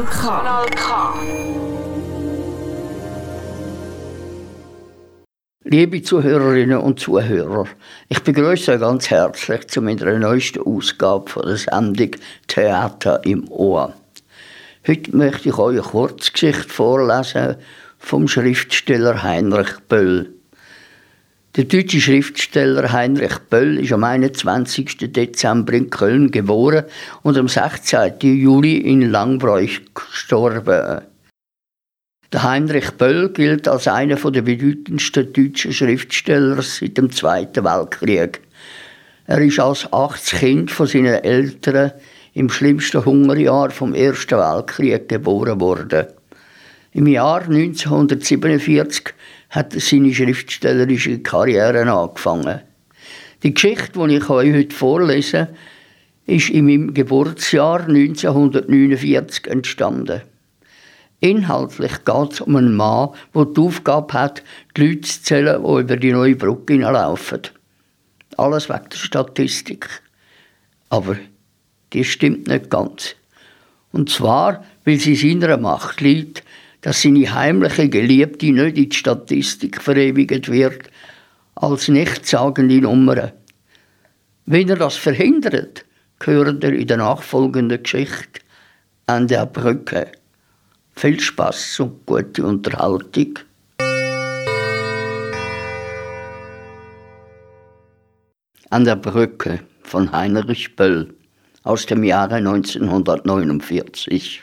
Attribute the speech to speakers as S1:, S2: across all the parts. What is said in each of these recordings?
S1: Kanal K. Kanal K.
S2: Liebe Zuhörerinnen und Zuhörer, ich begrüße euch ganz herzlich zu meiner neuesten Ausgabe von der Sendung Theater im Ohr. Heute möchte ich euch eine Kurzgeschichte vorlesen vom Schriftsteller Heinrich Böll. Der deutsche Schriftsteller Heinrich Böll ist am 21. Dezember in Köln geboren und am 16. Juli in Langbräuch gestorben. Der Heinrich Böll gilt als einer der bedeutendsten deutschen Schriftsteller seit dem Zweiten Weltkrieg. Er ist als achtes Kind von seinen Eltern im schlimmsten Hungerjahr vom Ersten Weltkrieg geboren worden. Im Jahr 1947 hat seine schriftstellerische Karriere angefangen. Die Geschichte, die ich euch heute vorlese, ist in meinem Geburtsjahr 1949 entstanden. Inhaltlich geht es um einen Mann, der die Aufgabe hat, die Leute zu zählen, die über die neue Brücke hineinlaufen. Alles wegen der Statistik. Aber die stimmt nicht ganz. Und zwar, weil sie seiner Macht liegt, dass seine heimliche Geliebte nicht in die Statistik verewigt wird, als nichtssagende Nummer. Wenn er das verhindert, gehört er in der nachfolgenden Geschichte an der Brücke. Viel Spaß und gute Unterhaltung. An der Brücke von Heinrich Böll aus dem Jahre 1949.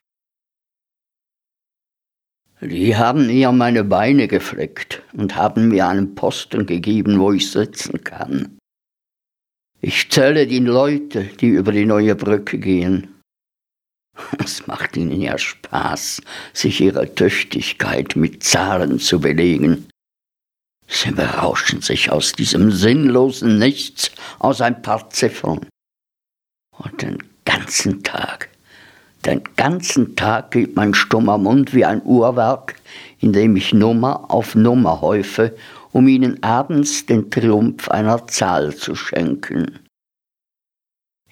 S2: Die haben mir meine Beine gefleckt und haben mir einen Posten gegeben, wo ich sitzen kann. Ich zähle die Leute, die über die neue Brücke gehen. Es macht ihnen ja Spaß, sich ihre Tüchtigkeit mit Zahlen zu belegen. Sie berauschen sich aus diesem sinnlosen Nichts, aus ein paar Ziffern. Und den ganzen Tag den ganzen Tag geht mein stummer Mund wie ein Uhrwerk, in dem ich Nummer auf Nummer häufe, um ihnen abends den Triumph einer Zahl zu schenken.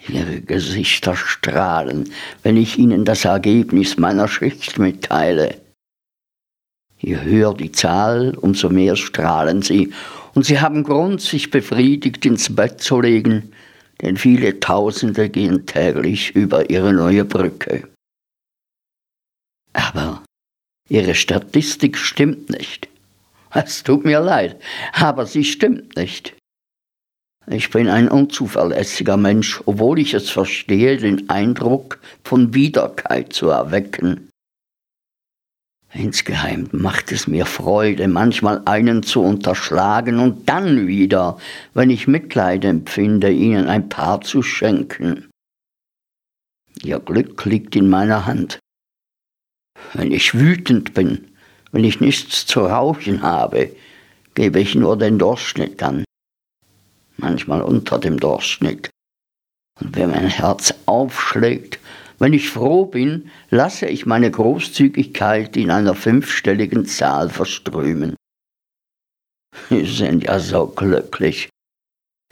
S2: Ihre Gesichter strahlen, wenn ich ihnen das Ergebnis meiner Schicht mitteile. Je höher die Zahl, umso mehr strahlen sie, und sie haben Grund, sich befriedigt ins Bett zu legen, denn viele Tausende gehen täglich über ihre neue Brücke. Aber ihre Statistik stimmt nicht. Es tut mir leid, aber sie stimmt nicht. Ich bin ein unzuverlässiger Mensch, obwohl ich es verstehe, den Eindruck von Biederkeit zu erwecken. Insgeheim macht es mir Freude, manchmal einen zu unterschlagen und dann wieder, wenn ich Mitleid empfinde, ihnen ein paar zu schenken. Ihr Glück liegt in meiner Hand. Wenn ich wütend bin, wenn ich nichts zu rauchen habe, gebe ich nur den Durchschnitt an. Manchmal unter dem Durchschnitt. Und wenn mein Herz aufschlägt, wenn ich froh bin, lasse ich meine Großzügigkeit in einer fünfstelligen Zahl verströmen. Sie sind ja so glücklich.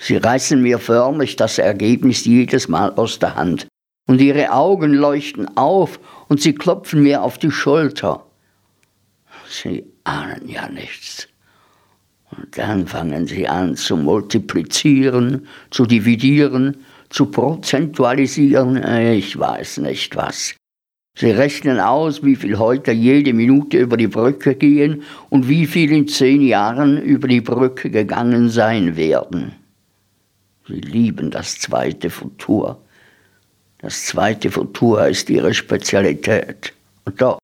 S2: Sie reißen mir förmlich das Ergebnis jedes Mal aus der Hand, und ihre Augen leuchten auf und sie klopfen mir auf die Schulter. Sie ahnen ja nichts. Und dann fangen sie an zu multiplizieren, zu dividieren zu prozentualisieren, äh, ich weiß nicht was. Sie rechnen aus, wie viel heute jede Minute über die Brücke gehen und wie viel in zehn Jahren über die Brücke gegangen sein werden. Sie lieben das zweite Futur. Das zweite Futur ist ihre Spezialität. Und doch,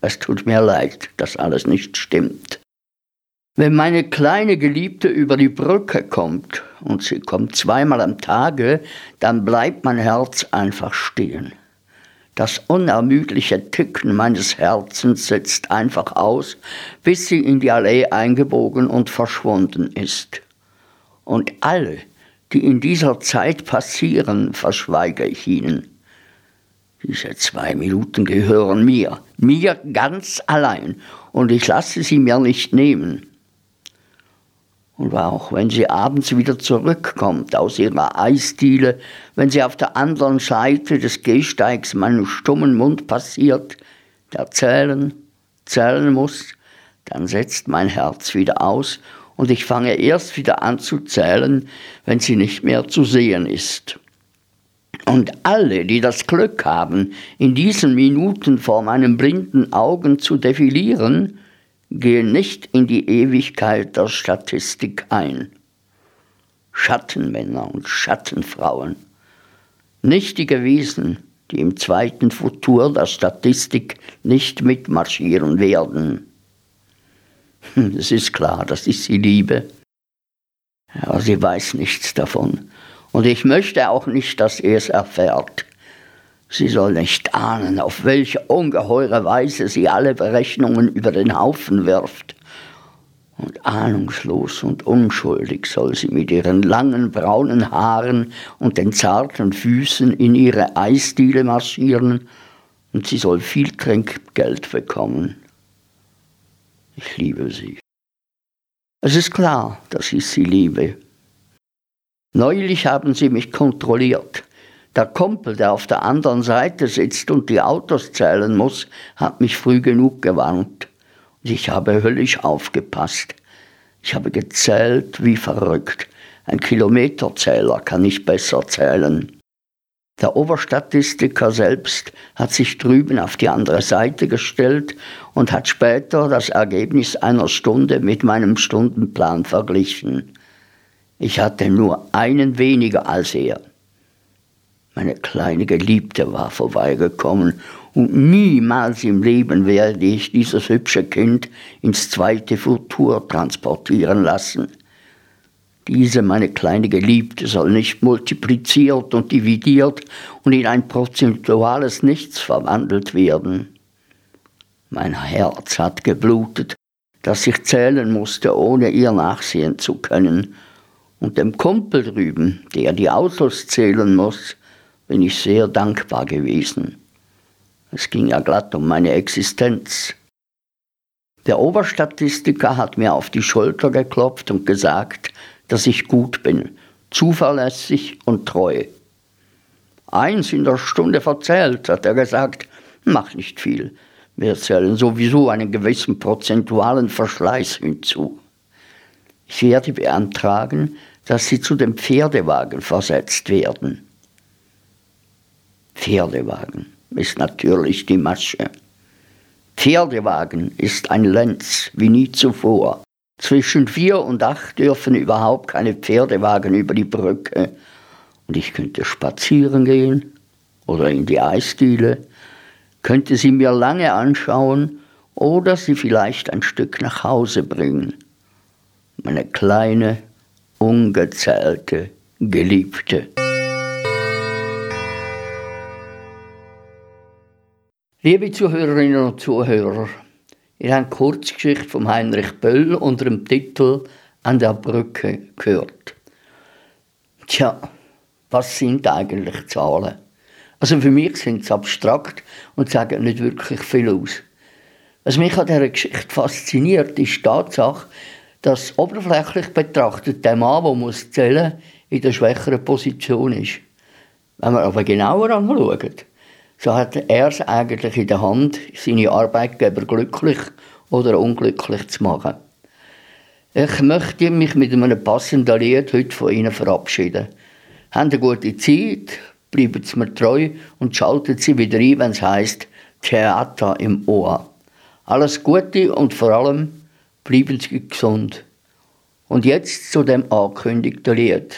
S2: es tut mir leid, dass alles nicht stimmt. Wenn meine kleine Geliebte über die Brücke kommt, und sie kommt zweimal am Tage, dann bleibt mein Herz einfach stehen. Das unermüdliche Ticken meines Herzens setzt einfach aus, bis sie in die Allee eingebogen und verschwunden ist. Und alle, die in dieser Zeit passieren, verschweige ich ihnen. Diese zwei Minuten gehören mir, mir ganz allein, und ich lasse sie mir nicht nehmen. Und auch wenn sie abends wieder zurückkommt aus ihrer Eisdiele, wenn sie auf der anderen Seite des Gehsteigs meinen stummen Mund passiert, der zählen, zählen muss, dann setzt mein Herz wieder aus und ich fange erst wieder an zu zählen, wenn sie nicht mehr zu sehen ist. Und alle, die das Glück haben, in diesen Minuten vor meinen blinden Augen zu defilieren, gehen nicht in die Ewigkeit der Statistik ein. Schattenmänner und Schattenfrauen, nichtige Wesen, die im zweiten Futur der Statistik nicht mitmarschieren werden. Hm, es ist klar, dass ich sie liebe, aber sie weiß nichts davon. Und ich möchte auch nicht, dass er es erfährt. Sie soll nicht ahnen, auf welche ungeheure Weise sie alle Berechnungen über den Haufen wirft. Und ahnungslos und unschuldig soll sie mit ihren langen braunen Haaren und den zarten Füßen in ihre Eisdiele marschieren, und sie soll viel Trinkgeld bekommen. Ich liebe sie. Es ist klar, dass ich sie liebe. Neulich haben sie mich kontrolliert. Der Kumpel, der auf der anderen Seite sitzt und die Autos zählen muss, hat mich früh genug gewarnt. Und ich habe höllisch aufgepasst. Ich habe gezählt wie verrückt. Ein Kilometerzähler kann nicht besser zählen. Der Oberstatistiker selbst hat sich drüben auf die andere Seite gestellt und hat später das Ergebnis einer Stunde mit meinem Stundenplan verglichen. Ich hatte nur einen weniger als er. Meine kleine Geliebte war vorbeigekommen und niemals im Leben werde ich dieses hübsche Kind ins zweite Futur transportieren lassen. Diese, meine kleine Geliebte, soll nicht multipliziert und dividiert und in ein prozentuales Nichts verwandelt werden. Mein Herz hat geblutet, dass ich zählen musste, ohne ihr nachsehen zu können. Und dem Kumpel drüben, der die Autos zählen muss, bin ich sehr dankbar gewesen. Es ging ja glatt um meine Existenz. Der Oberstatistiker hat mir auf die Schulter geklopft und gesagt, dass ich gut bin, zuverlässig und treu. Eins in der Stunde verzählt, hat er gesagt, mach nicht viel. Wir zählen sowieso einen gewissen prozentualen Verschleiß hinzu. Ich werde beantragen, dass Sie zu dem Pferdewagen versetzt werden. Pferdewagen ist natürlich die Masche. Pferdewagen ist ein Lenz wie nie zuvor. Zwischen vier und acht dürfen überhaupt keine Pferdewagen über die Brücke. Und ich könnte spazieren gehen oder in die Eisdiele, könnte sie mir lange anschauen oder sie vielleicht ein Stück nach Hause bringen. Meine kleine, ungezählte Geliebte. Liebe Zuhörerinnen und Zuhörer, ihr habt die Kurzgeschichte von Heinrich Böll unter dem Titel An der Brücke gehört. Tja, was sind eigentlich Zahlen? Also für mich sind sie abstrakt und sagen nicht wirklich viel aus. Was mich an dieser Geschichte fasziniert, ist die Tatsache, dass oberflächlich betrachtet der Mann, der muss zählen in der schwächeren Position ist. Wenn man aber genauer anschaut, so hat er es eigentlich in der Hand, seine Arbeitgeber glücklich oder unglücklich zu machen. Ich möchte mich mit einem passenden Lied heute von Ihnen verabschieden. Haben eine gute Zeit, bleiben Sie mir treu und schalten Sie wieder ein, wenn es heisst Theater im Ohr. Alles Gute und vor allem bleiben Sie gesund. Und jetzt zu dem angekündigten Lied.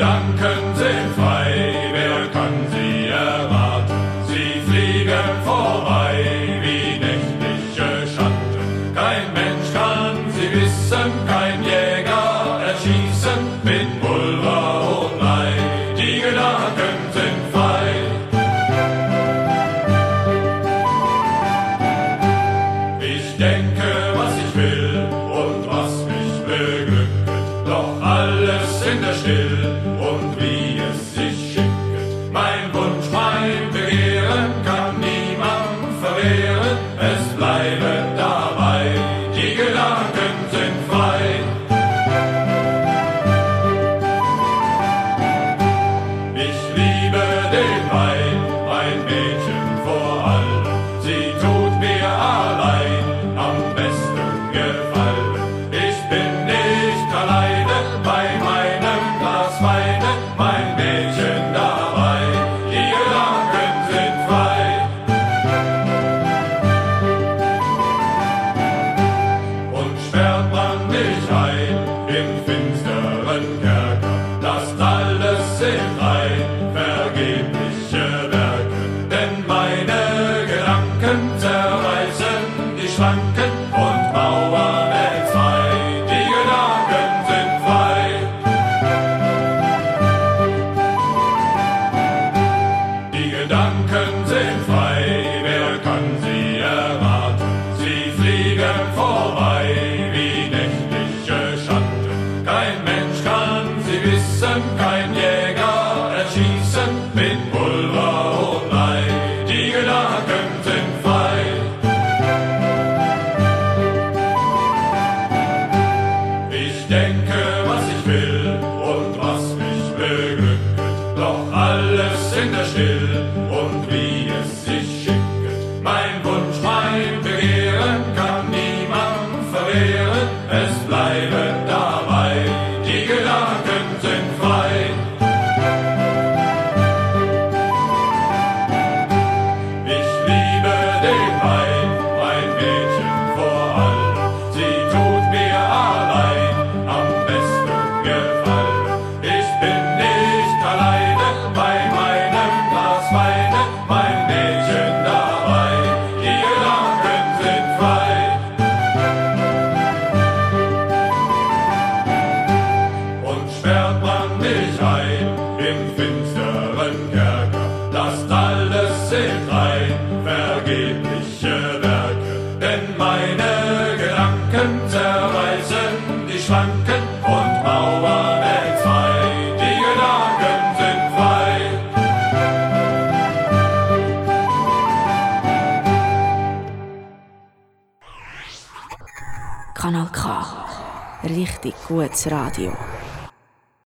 S1: Gedanken sind frei, alles in
S3: I. und
S1: wir gutes Radio.